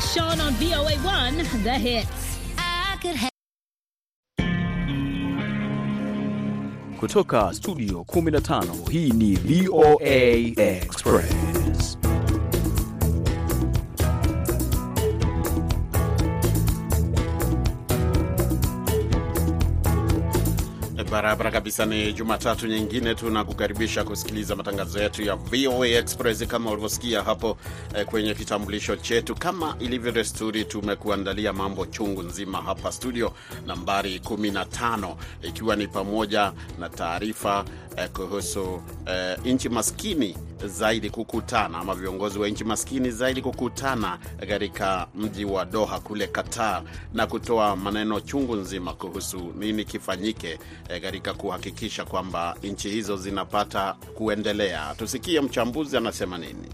Big Sean on VOA1, The Hits. I could have Kutoka studio 15 hii ni VOA Express. Barabara kabisa. Ni Jumatatu nyingine tunakukaribisha kusikiliza matangazo yetu ya VOA Express kama ulivyosikia hapo eh, kwenye kitambulisho chetu. Kama ilivyo desturi, tumekuandalia mambo chungu nzima hapa studio nambari 15 ikiwa ni pamoja na taarifa kuhusu eh, nchi maskini zaidi kukutana ama viongozi wa nchi maskini zaidi kukutana katika mji wa Doha kule Qatar na kutoa maneno chungu nzima kuhusu nini kifanyike eh, katika kuhakikisha kwamba nchi hizo zinapata kuendelea. Tusikie mchambuzi anasema nini.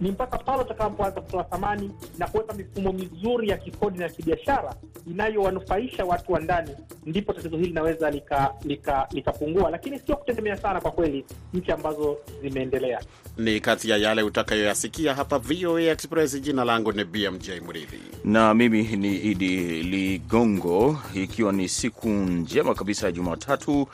Ni mpaka pale utakapoanza kutoa thamani na kuweka mifumo mizuri ya kikodi na kibiashara inayowanufaisha watu wa ndani, ndipo tatizo hili linaweza likapungua lika, lika, lakini sio kutegemea sana kwa kweli nchi ambazo zimeendelea. Ni kati ya yale utakayoyasikia hapa VOA Express. Jina langu ni BMJ Mridhi na mimi ni Idi Ligongo, ikiwa ni siku njema kabisa ya Jumatatu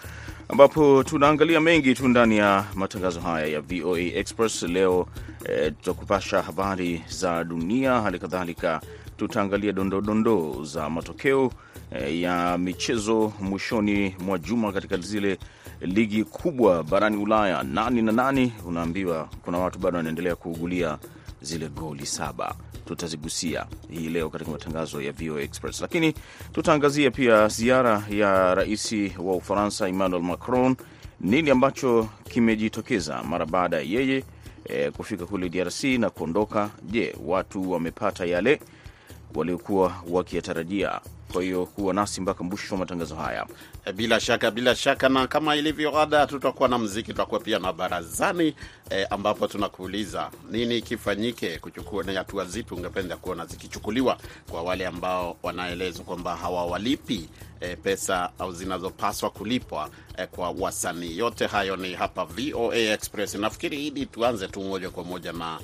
ambapo tunaangalia mengi tu ndani ya matangazo haya ya VOA Express leo. E, tutakupasha habari za dunia, hali kadhalika tutaangalia dondoo za matokeo e, ya michezo mwishoni mwa juma katika zile ligi kubwa barani Ulaya. Nani na nani, unaambiwa kuna watu bado wanaendelea kuugulia zile goli saba tutazigusia hii leo katika matangazo ya VOA Express, lakini tutaangazia pia ziara ya rais wa Ufaransa Emmanuel Macron, nini ambacho kimejitokeza mara baada ya yeye e, kufika kule DRC na kuondoka. Je, watu wamepata yale waliokuwa wakiyatarajia? Kwa hiyo kuwa nasi mpaka mwisho wa matangazo haya. Bila shaka, bila shaka, na kama ilivyo ada, tutakuwa na mziki, tutakuwa pia na barazani e, ambapo tunakuuliza nini kifanyike kuchukua, ni hatua zipi ungependa kuona zikichukuliwa kwa wale ambao wanaelezwa kwamba hawawalipi e, pesa au zinazopaswa kulipwa e, kwa wasanii. Yote hayo ni hapa VOA Express. Nafikiri hidi tuanze tu moja kwa moja na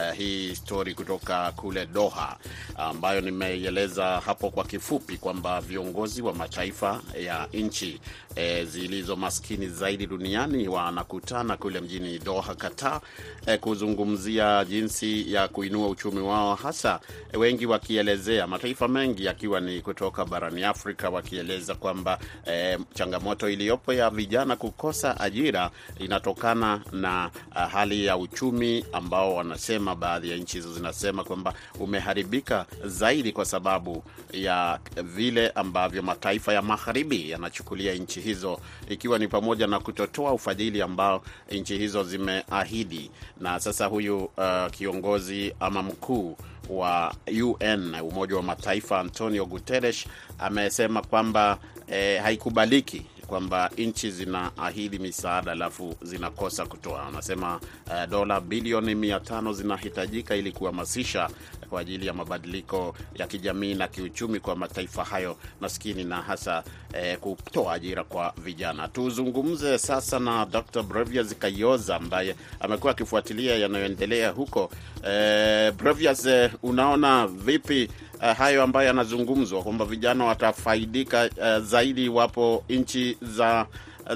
e, hii stori kutoka kule Doha ambayo nimeieleza hapo kwa kifupi kwamba viongozi wa mataifa ya nchi e, zilizo maskini zaidi duniani wanakutana kule mjini Doha, Qatar, e, kuzungumzia jinsi ya kuinua uchumi wao, hasa e, wengi wakielezea, mataifa mengi yakiwa ni kutoka barani Afrika, wakieleza kwamba e, changamoto iliyopo ya vijana kukosa ajira inatokana na hali ya uchumi ambao wanasema, baadhi ya nchi hizo zinasema kwamba umeharibika zaidi kwa sababu ya vile ambavyo mataifa ya magharibi yanachukulia nchi hizo, ikiwa ni pamoja na kutotoa ufadhili ambao nchi hizo zimeahidi. Na sasa huyu uh, kiongozi ama mkuu wa UN Umoja wa Mataifa Antonio Guterres amesema kwamba eh, haikubaliki kwamba nchi zinaahidi misaada alafu zinakosa kutoa. Anasema uh, dola bilioni mia tano zinahitajika ili kuhamasisha kwa ajili ya mabadiliko ya kijamii na kiuchumi kwa mataifa hayo maskini na hasa eh, kutoa ajira kwa vijana. Tuzungumze sasa na Dr. Brevias Kayoza ambaye amekuwa akifuatilia yanayoendelea huko. Eh, Brevias, eh, unaona vipi eh, hayo ambayo yanazungumzwa kwamba vijana watafaidika uh, zaidi iwapo nchi za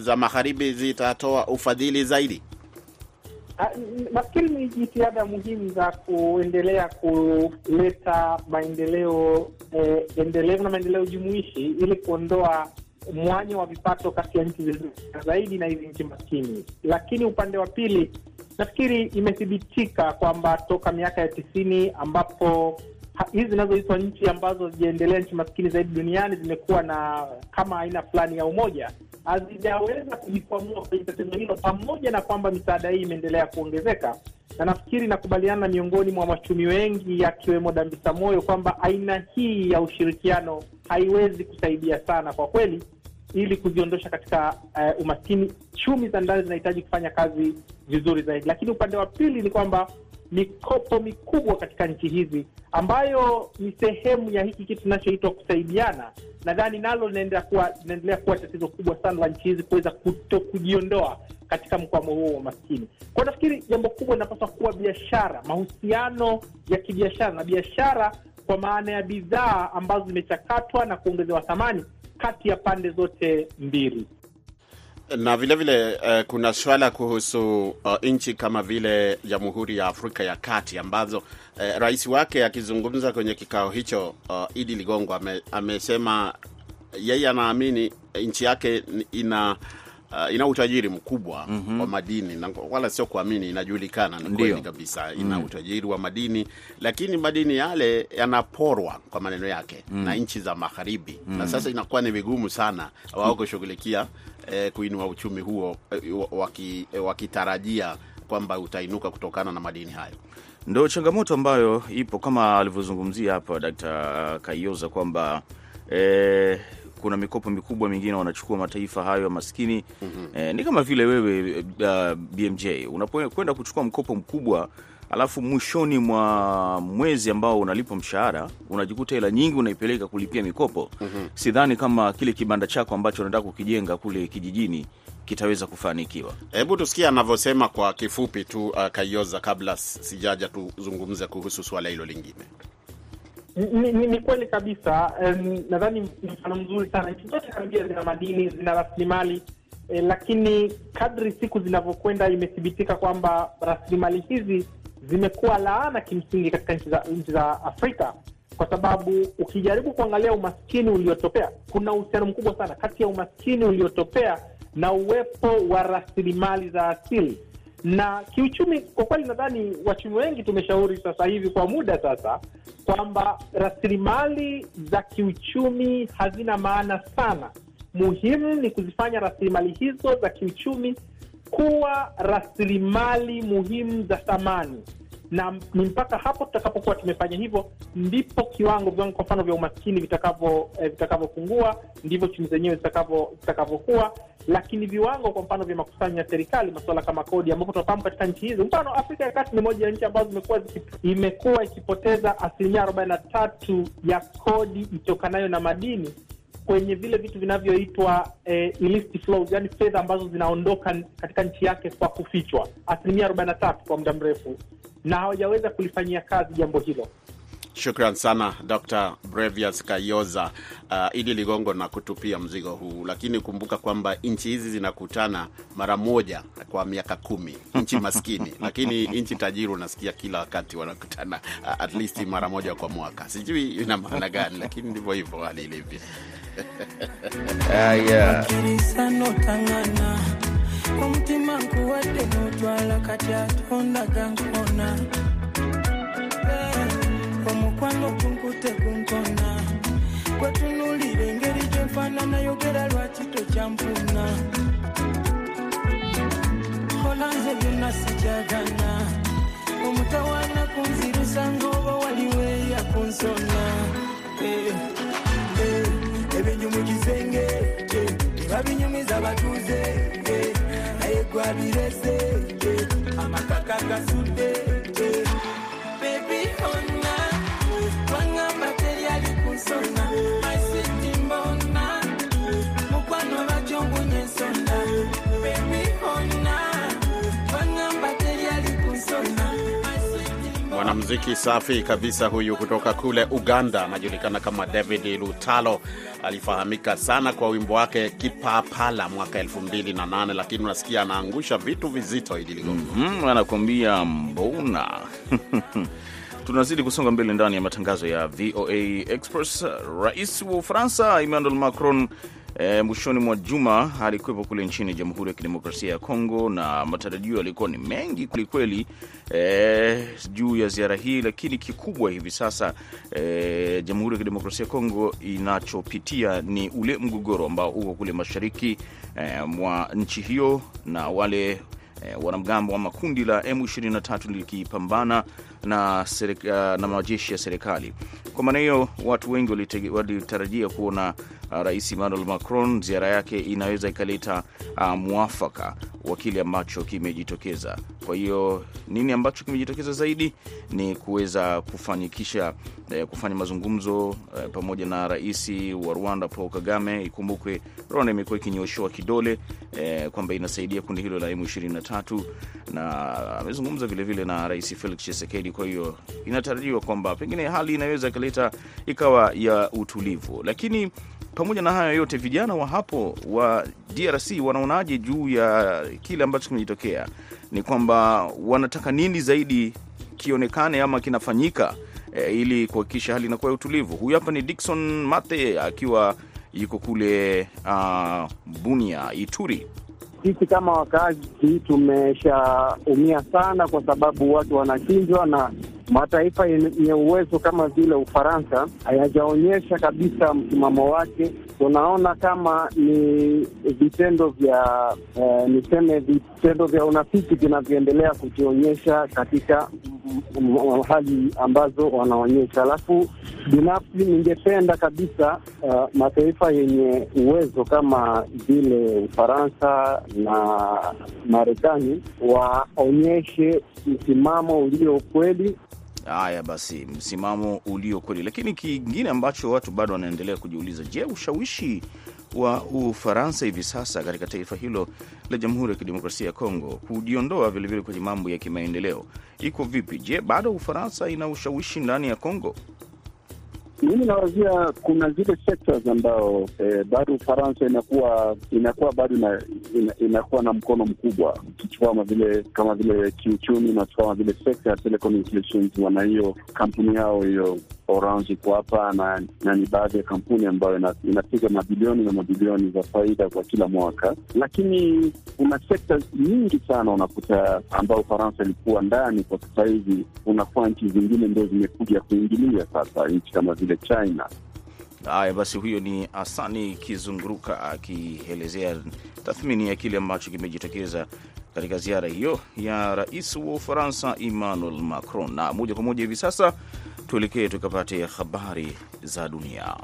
za magharibi zitatoa ufadhili zaidi? Nafikiri ni jitihada muhimu za kuendelea kuleta maendeleo eh, endelevu na maendeleo jumuishi ili kuondoa mwanya wa vipato kati ya nchi zilizo zaidi na hizi nchi maskini. Lakini upande wa pili, nafikiri imethibitika kwamba toka miaka ya tisini ambapo hizi zinazoitwa nchi ambazo zijaendelea, nchi maskini zaidi duniani, zimekuwa na kama aina fulani ya umoja, hazijaweza kujikwamua kwenye tatizo hilo, pamoja na kwamba misaada hii imeendelea kuongezeka. Na nafikiri nakubaliana miongoni mwa wachumi wengi akiwemo Dambisa Moyo kwamba aina hii ya ushirikiano haiwezi kusaidia sana kwa kweli, ili kuziondosha katika uh, umaskini. Chumi za ndani zinahitaji kufanya kazi vizuri zaidi, lakini upande wa pili ni kwamba mikopo mikubwa katika nchi hizi ambayo ni sehemu ya hiki kitu kinachoitwa kusaidiana, nadhani nalo linaendelea kuwa linaendelea kuwa tatizo kubwa sana la nchi hizi kuweza kuto kujiondoa katika mkwamo huo wa maskini. Kwa nafikiri jambo kubwa linapaswa kuwa biashara, mahusiano ya kibiashara na biashara kwa maana ya bidhaa ambazo zimechakatwa na kuongezewa thamani kati ya pande zote mbili na vilevile vile, uh, kuna swala kuhusu uh, nchi kama vile Jamhuri ya Afrika ya Kati ambazo uh, rais wake akizungumza kwenye kikao hicho uh, Idi Ligongo ame, amesema yeye anaamini nchi yake ina Uh, ina utajiri mkubwa mm -hmm. wa madini na wala sio kuamini, inajulikana ni kweli kabisa ina mm. utajiri wa madini, lakini madini yale yanaporwa kwa maneno yake mm. na nchi za magharibi mm. na sasa inakuwa ni vigumu sana wao kushughulikia eh, kuinua uchumi huo eh, wakitarajia waki kwamba utainuka kutokana na madini hayo. Ndo changamoto ambayo ipo kama alivyozungumzia hapa Dkt. Kayoza kwamba eh, kuna mikopo mikubwa mingine wanachukua mataifa hayo maskini. mm -hmm. Eh, ni kama vile wewe uh, BMJ unapokwenda kuchukua mkopo mkubwa alafu mwishoni mwa mwezi ambao unalipa mshahara unajikuta hela nyingi unaipeleka kulipia mikopo. mm -hmm. Sidhani kama kile kibanda chako ambacho unataka kukijenga kule kijijini kitaweza kufanikiwa. Hebu tusikie anavyosema kwa kifupi tu, uh, Kaioza, kabla sijaja tuzungumze kuhusu suala hilo lingine. Ni, ni, ni kweli kabisa. Um, nadhani mfano mzuri sana. Nchi zote karibia zina madini, zina rasilimali eh, lakini kadri siku zinavyokwenda imethibitika kwamba rasilimali hizi zimekuwa laana kimsingi katika nchi za, Afrika kwa sababu ukijaribu kuangalia umaskini uliotopea, kuna uhusiano mkubwa sana kati ya umaskini uliotopea na uwepo wa rasilimali za asili na kiuchumi. Kwa kweli, nadhani wachumi wengi tumeshauri sasa hivi kwa muda sasa kwamba rasilimali za kiuchumi hazina maana sana. Muhimu ni kuzifanya rasilimali hizo za kiuchumi kuwa rasilimali muhimu za thamani, na ni mpaka hapo tutakapokuwa tumefanya hivyo, ndipo kiwango viwango kwa mfano vya umaskini vitakavyo eh, vitakavyopungua, ndivyo chumi zenyewe zitakavyokuwa. Lakini viwango kwa mfano vya makusanyo ya serikali, masuala kama kodi, ambapo tunafahamu katika nchi hizi, mfano Afrika ya Kati ni moja ya nchi ambazo zimekuwa imekuwa ikipoteza asilimia arobaini na tatu ya kodi itokanayo na madini kwenye vile vitu vinavyoitwa eh, illicit flows, yani fedha ambazo zinaondoka katika nchi yake kwa kufichwa, asilimia arobaini na tatu kwa muda mrefu, na hawajaweza kulifanyia kazi jambo hilo. Shukran sana Dr. Brevias Kayoza. Uh, Idi Ligongo na kutupia mzigo huu, lakini kumbuka kwamba nchi hizi zinakutana mara moja kwa miaka kumi, nchi maskini lakini nchi tajiri unasikia kila wakati wanakutana uh, at least mara moja kwa mwaka. Sijui ina maana gani, lakini ndivyo hivyo hali ilivyo. akkiriza notaŋŋana omutima nkuwadde n'otwala kati atondaga nkona omukwano gunkute gunkona gwetunulira engeri gyenfaanana yogera lwaki tokyampuna kola nze byonna sikyagana omutawaana kunzirusa ng'oba waliwo eyakunsona ebinyumu kisenge ebabinyumiza batuuze naye gwabirese amakaka gasudde bebi Mwanamuziki safi kabisa huyu kutoka kule Uganda, anajulikana kama David Lutalo. Alifahamika sana kwa wimbo wake Kipapala mwaka elfu mbili na nane, lakini unasikia anaangusha vitu vizito hidi Ligongo. Mm, anakuambia mbona tunazidi kusonga mbele ndani ya matangazo ya VOA Express. Rais wa Ufaransa Emmanuel Macron E, mwishoni mwa juma alikuwepo kule nchini Jamhuri ya Kidemokrasia ya Kongo na matarajio yalikuwa ni mengi kwelikweli e, juu ya ziara hii, lakini kikubwa hivi sasa e, Jamhuri ya Kidemokrasia ya Kongo inachopitia ni ule mgogoro ambao uko kule mashariki e, mwa nchi hiyo na wale e, wanamgambo ama kundi la M23 likipambana na, na majeshi ya serikali. Kwa maana hiyo watu wengi walitarajia kuona uh, Rais Emmanuel Macron ziara yake inaweza ikaleta uh, mwafaka wa kile ambacho kimejitokeza. Kwa hiyo nini ambacho kimejitokeza zaidi ni kuweza kufanikisha eh, kufanya mazungumzo eh, pamoja na rais wa Rwanda Paul Kagame. Ikumbukwe Rwanda imekuwa ikinyoshewa kidole eh, kwamba inasaidia kundi hilo la M23 na amezungumza vilevile na Rais Felix Tshisekedi Kwa hiyo inatarajiwa kwamba pengine hali inaweza ikaleta ikawa ya utulivu, lakini pamoja na hayo yote, vijana wa hapo wa DRC wanaonaje juu ya kile ambacho kimejitokea? Ni kwamba wanataka nini zaidi kionekane ama kinafanyika e, ili kuhakikisha hali inakuwa ya utulivu. Huyu hapa ni Dickson Mate akiwa yuko kule uh, Bunia, Ituri. Sisi kama wakazi tumeshaumia sana, kwa sababu watu wanachinjwa na mataifa yenye uwezo kama vile Ufaransa hayajaonyesha kabisa msimamo wake. Tunaona kama ni vitendo vya eh, niseme vitendo vya unafiki vinavyoendelea kujionyesha katika hali ambazo wanaonyesha. Alafu binafsi ningependa kabisa uh, mataifa yenye uwezo kama vile Ufaransa na Marekani waonyeshe msimamo ulio kweli. Haya basi, msimamo ulio kweli. Lakini kingine ambacho watu bado wanaendelea kujiuliza, je, ushawishi wa Ufaransa hivi sasa katika taifa hilo la Jamhuri ya Kidemokrasia ya Kongo kujiondoa vilevile kwenye mambo ya kimaendeleo iko vipi? Je, bado Ufaransa ina ushawishi ndani ya Kongo? Mimi nawazia kuna zile sectors ambao eh, bado Ufaransa inakuwa inakuwa bado ina, ina, inakuwa na mkono mkubwa, ukichukua kama vile kama vile kiuchumi, unachukua kama vile sekta ya telecommunications, wana hiyo kampuni yao hiyo Orange iko hapa na, na ni baadhi ya kampuni ambayo inapiga mabilioni na mabilioni za faida kwa kila mwaka, lakini kuna sekta nyingi sana unakuta ambao Ufaransa ilikuwa ndani, kwa sasa hivi unakuwa nchi zingine ndio zimekuja kuingilia sasa, nchi kama vile China. Haya basi, huyo ni Asani Kizunguruka akielezea tathmini ya kile ambacho kimejitokeza katika ziara hiyo ya rais wa Ufaransa Emmanuel Macron. Na moja kwa moja hivi sasa tuelekee tukapate habari za dunia.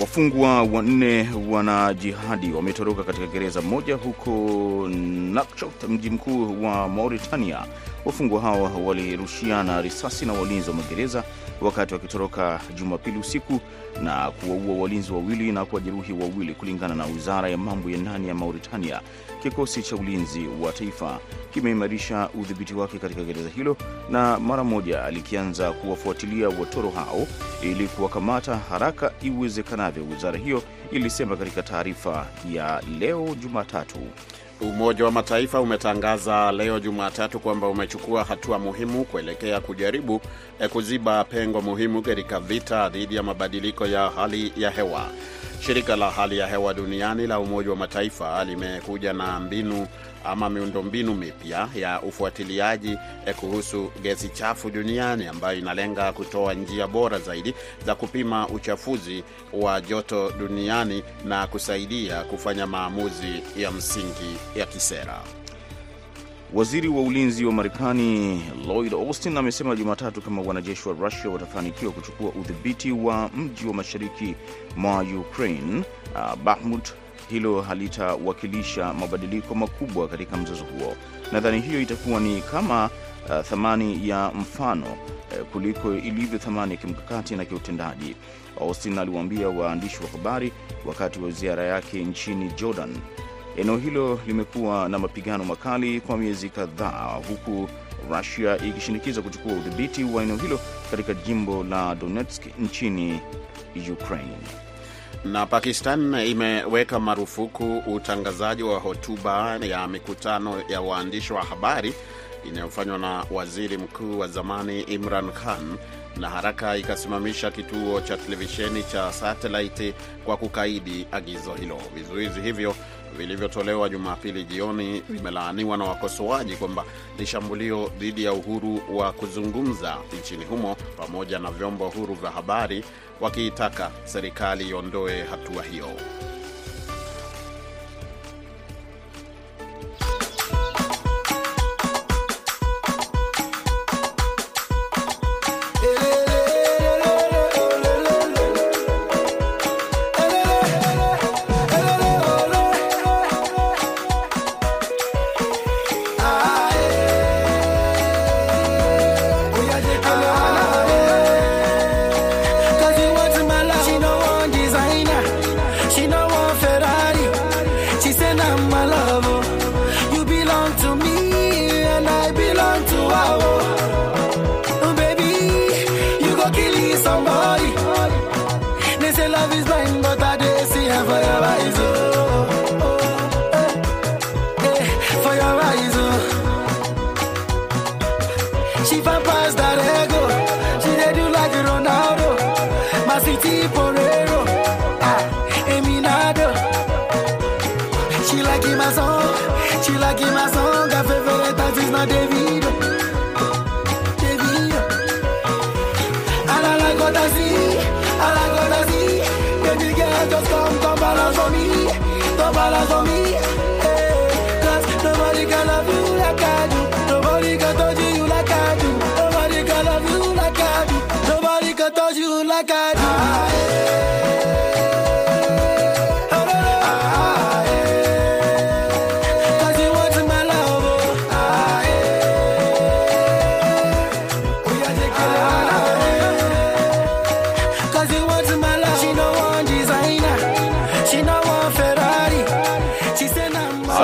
Wafungwa wanne wanajihadi wametoroka katika gereza moja huko Nouakchott, mji mkuu wa Mauritania. Wafungwa hao walirushiana risasi na walinzi wa magereza wakati wakitoroka Jumapili usiku na kuwaua walinzi wawili na kuwajeruhi wawili, kulingana na wizara ya mambo ya ndani ya Mauritania. Kikosi cha ulinzi wa taifa kimeimarisha udhibiti wake katika gereza hilo na mara moja likianza kuwafuatilia watoro hao ili kuwakamata haraka iwezekanavyo, wizara hiyo ilisema katika taarifa ya leo Jumatatu. Umoja wa Mataifa umetangaza leo Jumatatu kwamba umechukua hatua muhimu kuelekea kujaribu kuziba pengo muhimu katika vita dhidi ya mabadiliko ya hali ya hewa. Shirika la hali ya hewa duniani la Umoja wa Mataifa limekuja na mbinu ama miundombinu mipya ya ufuatiliaji kuhusu gesi chafu duniani ambayo inalenga kutoa njia bora zaidi za kupima uchafuzi wa joto duniani na kusaidia kufanya maamuzi ya msingi ya kisera. Waziri wa ulinzi wa Marekani Lloyd Austin amesema Jumatatu kama wanajeshi wa Rusia watafanikiwa kuchukua udhibiti wa mji wa mashariki mwa Ukraine, uh, Bakhmut, hilo halitawakilisha mabadiliko makubwa katika mzozo huo. Nadhani hiyo itakuwa ni kama uh, thamani ya mfano uh, kuliko ilivyo thamani ya kimkakati na kiutendaji, Austin aliwaambia waandishi wa habari wakati wa ziara yake nchini Jordan. Eneo hilo limekuwa na mapigano makali kwa miezi kadhaa, huku Rusia ikishinikiza kuchukua udhibiti wa eneo hilo katika jimbo la Donetsk nchini Ukraine. Na Pakistan imeweka marufuku utangazaji wa hotuba ya mikutano ya waandishi wa habari inayofanywa na waziri mkuu wa zamani Imran Khan na haraka ikasimamisha kituo cha televisheni cha satelaiti kwa kukaidi agizo hilo. Vizuizi hivyo vilivyotolewa Jumapili jioni vimelaaniwa na wakosoaji kwamba ni shambulio dhidi ya uhuru wa kuzungumza nchini humo, pamoja na vyombo huru vya habari, wakiitaka serikali iondoe hatua hiyo. My love.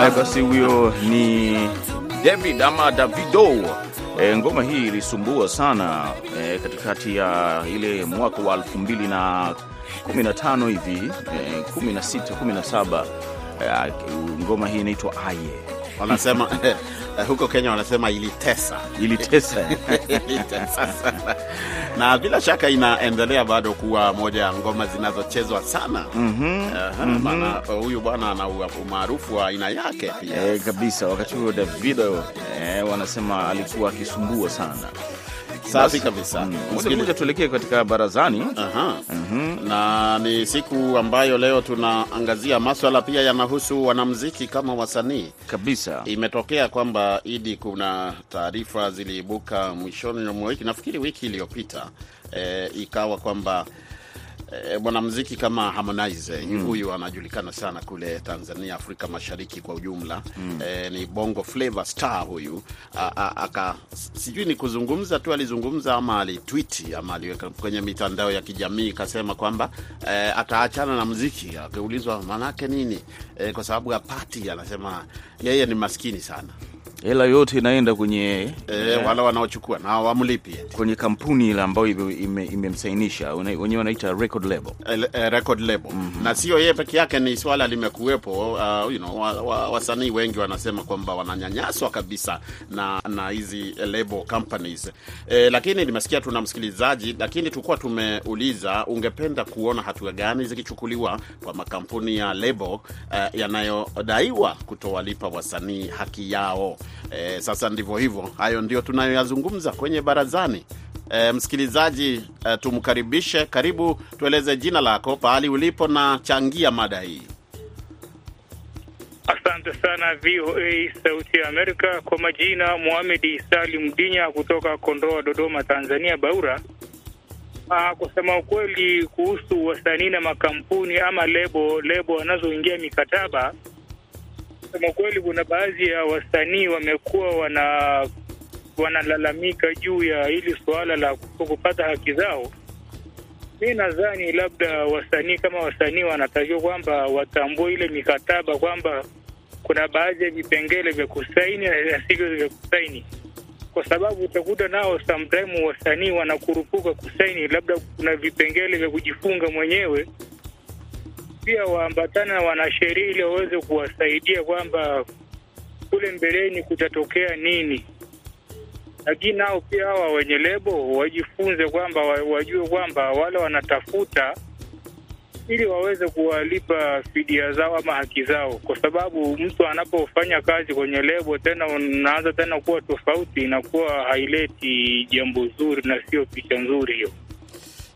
Haya basi, huyo ni David ama Davido. E, ngoma hii ilisumbua sana e, katikati ya ile mwaka wa elfu mbili na kumi na tano hivi e, kumi na sita kumi na saba e, ngoma hii inaitwa Aye, Wanasema huko Kenya wanasema ilitesa ilitesa ilitesa sana, na bila shaka inaendelea bado kuwa moja ya ngoma zinazochezwa sana. Aha, maana huyu bwana ana umaarufu wa aina yake pia. Eh, kabisa. Wakati huo Davido eh, wanasema alikuwa akisumbua sana. Safi kabisa. mm, moja kwa Msikili- moja tuelekee katika barazani. Aha. Na ni siku ambayo leo tunaangazia maswala pia yanahusu wanamziki kama wasanii. Kabisa. Imetokea kwamba Idi, kuna taarifa ziliibuka mwishoni mwa wiki, nafikiri wiki iliyopita, e, ikawa kwamba e, mwanamuziki kama Harmonize huyu anajulikana sana kule Tanzania, Afrika Mashariki kwa ujumla. E, ni bongo flavor star huyu. A- a- aka sijui ni kuzungumza tu alizungumza ama alitwiti ama aliweka kwenye mitandao ya kijamii ikasema kwamba e, ataachana na muziki. Akiulizwa maanake nini, e, kwa sababu apati, anasema yeye ni maskini sana Hela yote inaenda kwenye e, wala wanaochukua na wamlipi kwenye kampuni ile ambayo imemsainisha ime- ime wenyewe wanaita record label. e, e, record label na sio yeye peke yake, ni swala limekuwepo. Uh, you know, wa, wa, wasanii wengi wanasema kwamba wananyanyaswa kabisa na na hizi label companies e, lakini nimesikia tuna msikilizaji, lakini tulikuwa tumeuliza ungependa kuona hatua gani zikichukuliwa kwa makampuni ya label uh, yanayodaiwa kutowalipa wasanii haki yao. Eh, sasa ndivyo hivyo, hayo ndio tunayoyazungumza kwenye barazani. E, msikilizaji e, tumkaribishe. Karibu, tueleze jina lako, pahali ulipo na changia mada hii. Asante sana VOA Sauti ya Amerika. Kwa majina Muhamedi Salim Dinya kutoka Kondoa, Dodoma, Tanzania, Baura. Aa, kusema ukweli kuhusu wasanii na makampuni ama lebo lebo wanazoingia mikataba, kusema kweli, kuna baadhi ya wasanii wamekuwa wana wanalalamika juu ya hili suala la kupata haki zao. Mi nadhani labda wasanii kama wasanii wanatakiwa kwamba watambue ile mikataba kwamba kuna baadhi ya vipengele vya kusaini na sivyo vya kusaini, kwa sababu utakuta nao sometime wasanii wanakurupuka kusaini, labda kuna vipengele vya kujifunga mwenyewe. Pia waambatana na wanasheria ili waweze kuwasaidia kwamba kule mbeleni kutatokea nini lakini nao pia hawa wenye lebo wajifunze kwamba wajue kwamba wale wanatafuta ili waweze kuwalipa fidia zao ama haki zao, kwa sababu mtu anapofanya kazi kwenye lebo tena unaanza tena kuwa tofauti, inakuwa haileti jambo zuri na sio picha nzuri hiyo.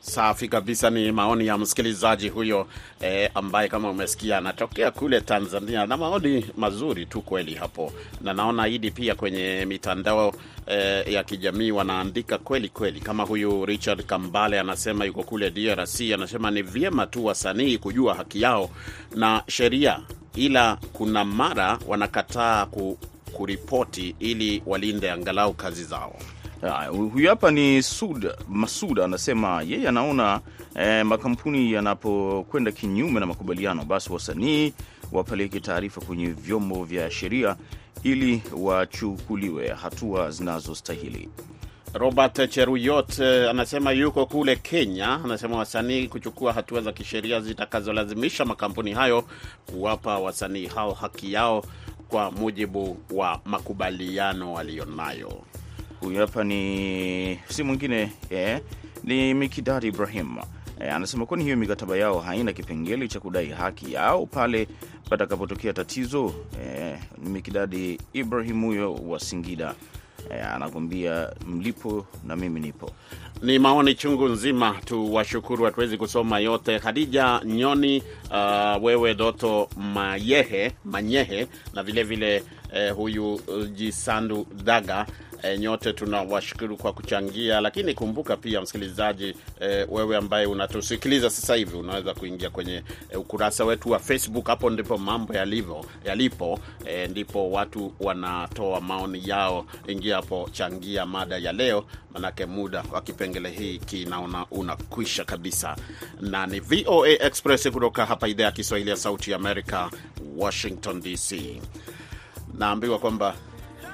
Safi kabisa, ni maoni ya msikilizaji huyo eh, ambaye kama umesikia anatokea kule Tanzania na maoni mazuri tu kweli hapo, na naona Idi pia kwenye mitandao eh, ya kijamii wanaandika kweli kweli, kama huyu Richard Kambale anasema yuko kule DRC, anasema ni vyema tu wasanii kujua haki yao na sheria, ila kuna mara wanakataa ku, kuripoti ili walinde angalau kazi zao. Huyu hapa ni Sud Masud anasema yeye anaona eh, makampuni yanapokwenda kinyume na makubaliano, basi wasanii wapeleke taarifa kwenye vyombo vya sheria ili wachukuliwe hatua zinazostahili. Robert Cheruyot eh, anasema yuko kule Kenya. Anasema wasanii kuchukua hatua za kisheria zitakazolazimisha makampuni hayo kuwapa wasanii hao haki yao kwa mujibu wa makubaliano walionayo. Huyu hapa ni si mwingine eh, ni Mikidadi Ibrahim eh, anasema kwani hiyo mikataba yao haina kipengele cha kudai haki au pale patakapotokea tatizo. Eh, Mikidadi Ibrahim huyo wa Singida eh, anakwambia mlipo na mimi nipo. Ni maoni chungu nzima tu, washukuru, hatuwezi kusoma yote. Khadija Nyoni, uh, wewe Doto Mayehe Manyehe na vilevile vile, eh, huyu uh, Jisandu Daga E, nyote tunawashukuru kwa kuchangia, lakini kumbuka pia msikilizaji, e, wewe ambaye unatusikiliza sasa hivi unaweza kuingia kwenye e, ukurasa wetu wa Facebook. Hapo ndipo mambo yalivyo yalipo, e, ndipo watu wanatoa maoni yao. Ingia hapo, changia mada ya leo, manake muda wa kipengele hii kinaona unakwisha kabisa, na ni VOA Express kutoka hapa idhaa ya Kiswahili ya Sauti ya Amerika, Washington DC. Naambiwa kwamba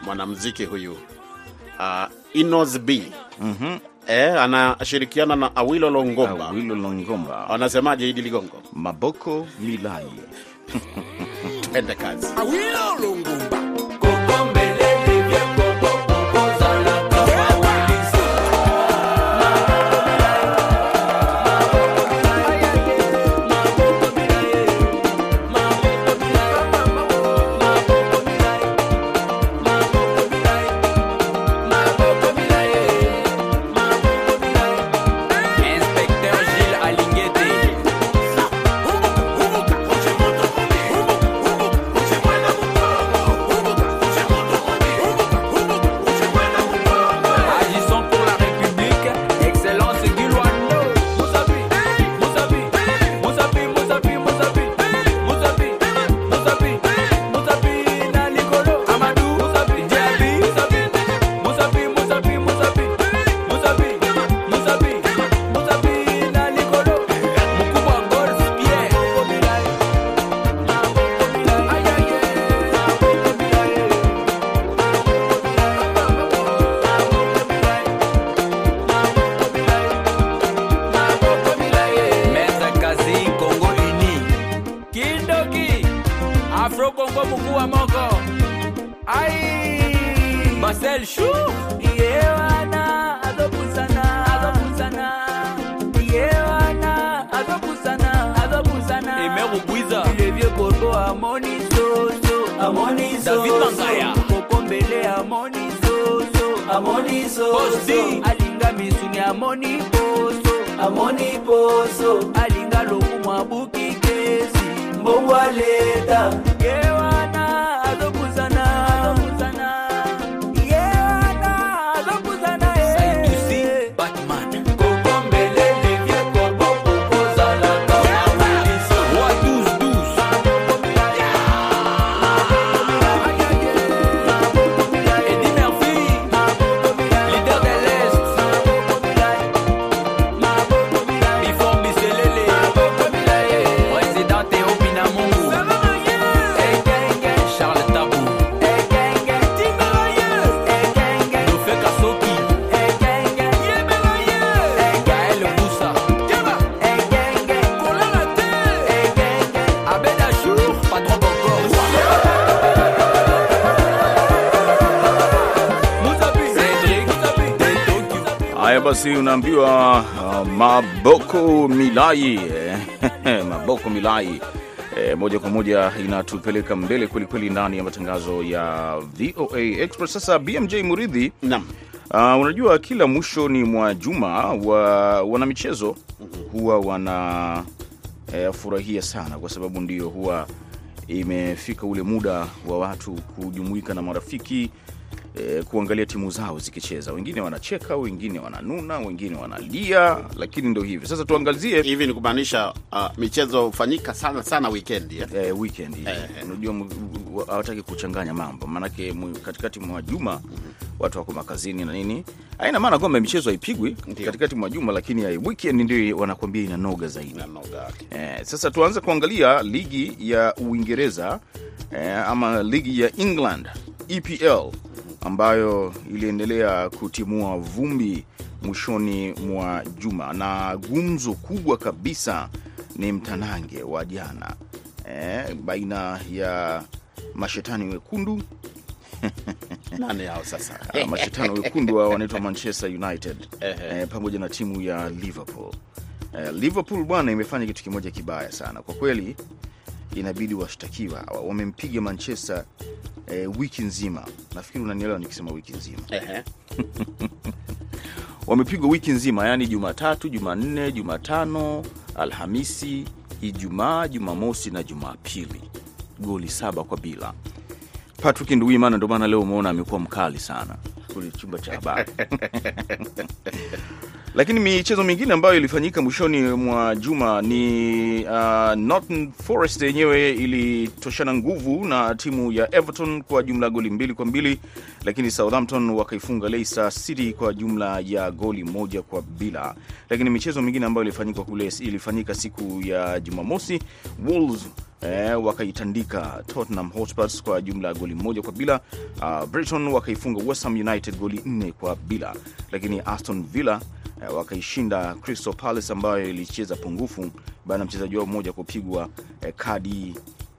mwanamuziki huyu Uh, Inos B mm -hmm. Eh, anashirikiana na Awilo Longomba. Awilo Longomba anasemaje? Idi Ligongo? Maboko Milai. Twende kazi. Awilo Longomba. Alinga misuni amoni poso. Amoni poso. Alinga lokumwa buki kesi. Mbongo basi, unaambiwa uh, Maboko Milai eh, Maboko Milai e, moja kwa moja inatupeleka mbele kwelikweli ndani ya matangazo ya VOA Express. Sasa BMJ Muridhi, Naam. uh, unajua kila mwishoni mwa juma wa wanamichezo huwa wana e, furahia sana kwa sababu ndio huwa imefika ule muda wa watu kujumuika na marafiki eh, kuangalia timu zao zikicheza. Wengine wanacheka, wengine wananuna, wengine wanalia, lakini ndio hivi sasa. Tuangazie Hivi ni kumaanisha uh, michezo hufanyika sana sana weekend eh? eh, weekend Eh. unajua, m- w- hawataki kuchanganya mambo, maanake katikati mwa juma watu wako makazini na nini. Haina maana kwamba michezo haipigwi katikati mwa juma, lakini weekend ndio wanakuambia inanoga zaidi. inanoga. Eh, sasa tuanze kuangalia ligi ya Uingereza eh, ama ligi ya England EPL ambayo iliendelea kutimua vumbi mwishoni mwa juma, na gumzo kubwa kabisa ni mtanange wa jana eh, baina ya mashetani wekundu Nani hao sasa? Ah, mashetani wekundu hao wanaitwa Manchester United eh, pamoja na timu ya Liverpool. Eh, Liverpool bwana imefanya kitu kimoja kibaya sana kwa kweli, inabidi washtakiwa. Wamempiga Manchester eh, wiki nzima. Nafikiri unanielewa nikisema wiki nzima. Wamepigwa wiki nzima, yaani Jumatatu, Jumanne, Jumatano, Alhamisi, Ijumaa, Jumamosi na Jumapili, goli saba kwa bila. Patrick Nduwimana ndio maana leo umeona amekuwa mkali sana kule chumba cha habari. Lakini michezo mingine ambayo ilifanyika mwishoni mwa juma ni uh, Nottingham Forest yenyewe ilitoshana nguvu na timu ya Everton kwa jumla ya goli mbili kwa mbili, lakini Southampton wakaifunga Leicester City kwa jumla ya goli moja kwa bila. Lakini michezo mingine ambayo ilifanyika kule ilifanyika siku ya Jumamosi, Wolves eh, wakaitandika Tottenham Hotspur kwa jumla ya goli moja kwa bila. Uh, Brighton wakaifunga West Ham United goli nne kwa bila, lakini Aston Villa wakaishinda Crystal Palace ambayo ilicheza pungufu baada ya mchezaji wao mmoja kupigwa eh, kadi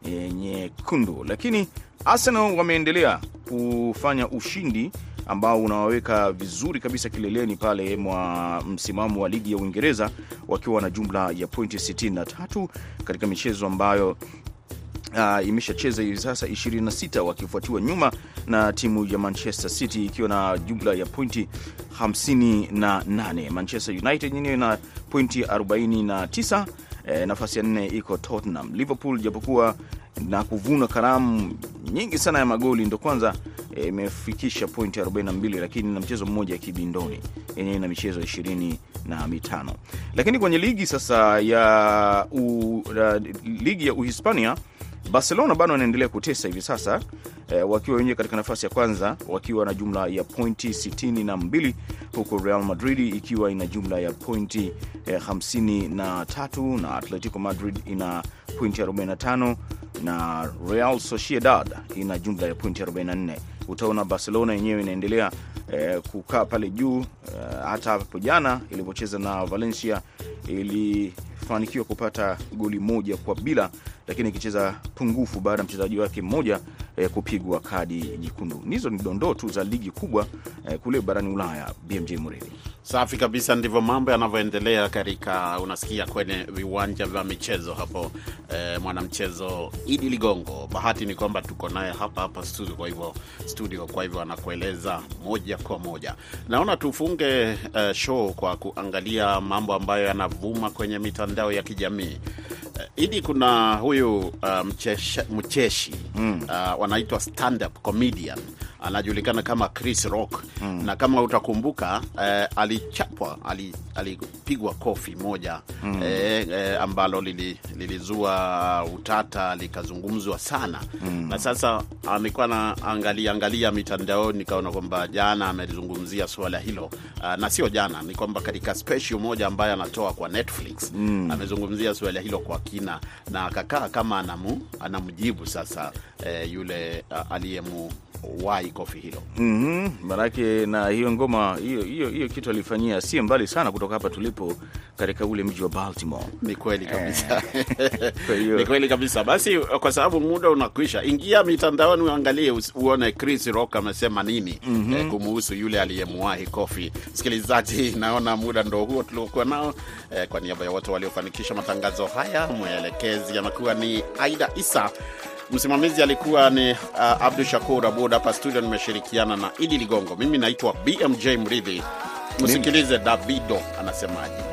eh, nyekundu. Lakini Arsenal wameendelea kufanya ushindi ambao unawaweka vizuri kabisa kileleni pale mwa msimamo wa ligi ya Uingereza wakiwa na jumla ya pointi 63 katika michezo ambayo uh, imeshacheza hivi sasa 26 wakifuatiwa nyuma na timu ya Manchester City ikiwa na jumla ya pointi 58. Manchester United yenyewe na pointi 49. E, nafasi ya nne iko Tottenham. Liverpool japokuwa na kuvuna karamu nyingi sana ya magoli ndo kwanza imefikisha imefikisha pointi 42, lakini na mchezo mmoja kibindoni yenyewe na michezo ishirini na mitano. Lakini kwenye ligi sasa ya u, uh, ligi ya Uhispania Barcelona bado wanaendelea kutesa hivi sasa eh, wakiwa wenyewe katika nafasi ya kwanza wakiwa na jumla ya pointi 62 huku Real Madrid ikiwa ina jumla ya pointi eh, 53 na Atletico Madrid ina pointi 45 na Real Sociedad ina jumla ya pointi 44. Utaona Barcelona yenyewe inaendelea eh, kukaa pale juu eh, hata hapo jana ilipocheza na Valencia ilifanikiwa kupata goli moja kwa bila, lakini ikicheza pungufu baada ya mchezaji wake mmoja eh, kupigwa kadi nyekundu. Hizo ni dondoo tu za ligi kubwa eh, kule barani Ulaya. BMJ Mureli. Safi kabisa, ndivyo mambo yanavyoendelea katika, unasikia kwenye viwanja vya michezo hapo. Eh, mwanamchezo Idi Ligongo, bahati ni kwamba tuko naye hapa hapa studio, kwa hivyo studio, kwa hivyo anakueleza moja kwa moja. Naona tufunge eh, show kwa kuangalia mambo ambayo yanavuma kwenye mitandao ya kijamii. Eh, Idi, kuna huyu uh, mcheshi, mcheshi mm. uh, wanaitwa stand up comedian anajulikana kama Chris Rock mm. na kama utakumbuka eh, alichapwa ali, alipigwa kofi moja mm. eh, eh, ambalo lili, lilizua utata likazungumzwa sana mm. na sasa amekuwa na angalia angalia mitandaoni, nikaona kwamba jana amelizungumzia suala hilo uh, na sio jana, ni kwamba katika special moja ambayo anatoa kwa Netflix mm. amezungumzia suala hilo kwa kina na akakaa kama anamu, anamjibu sasa eh, yule uh, aliyemu wai kofi hilo mm -hmm. Na hiyo ngoma hiyo hiyo hiyo kitu alifanyia si mbali sana kutoka hapa tulipo katika ule mji wa Baltimore. Ni kweli kabisa Kwa hiyo- ni kweli kabisa. Basi kwa sababu muda unakwisha, ingia mitandaoni uangalie, uone Chris Rock amesema nini eh, kumuhusu yule aliyemwahi kofi. Msikilizaji, naona muda ndo huo tuliokuwa nao. Eh, kwa niaba ya wote waliofanikisha matangazo haya, mwelekezi amekuwa ni Aida Isa, msimamizi alikuwa ni uh, Abdu Shakur Abud. Hapa studio nimeshirikiana na Idi Ligongo. Mimi naitwa BMJ Mridhi. Msikilize Davido anasemaje.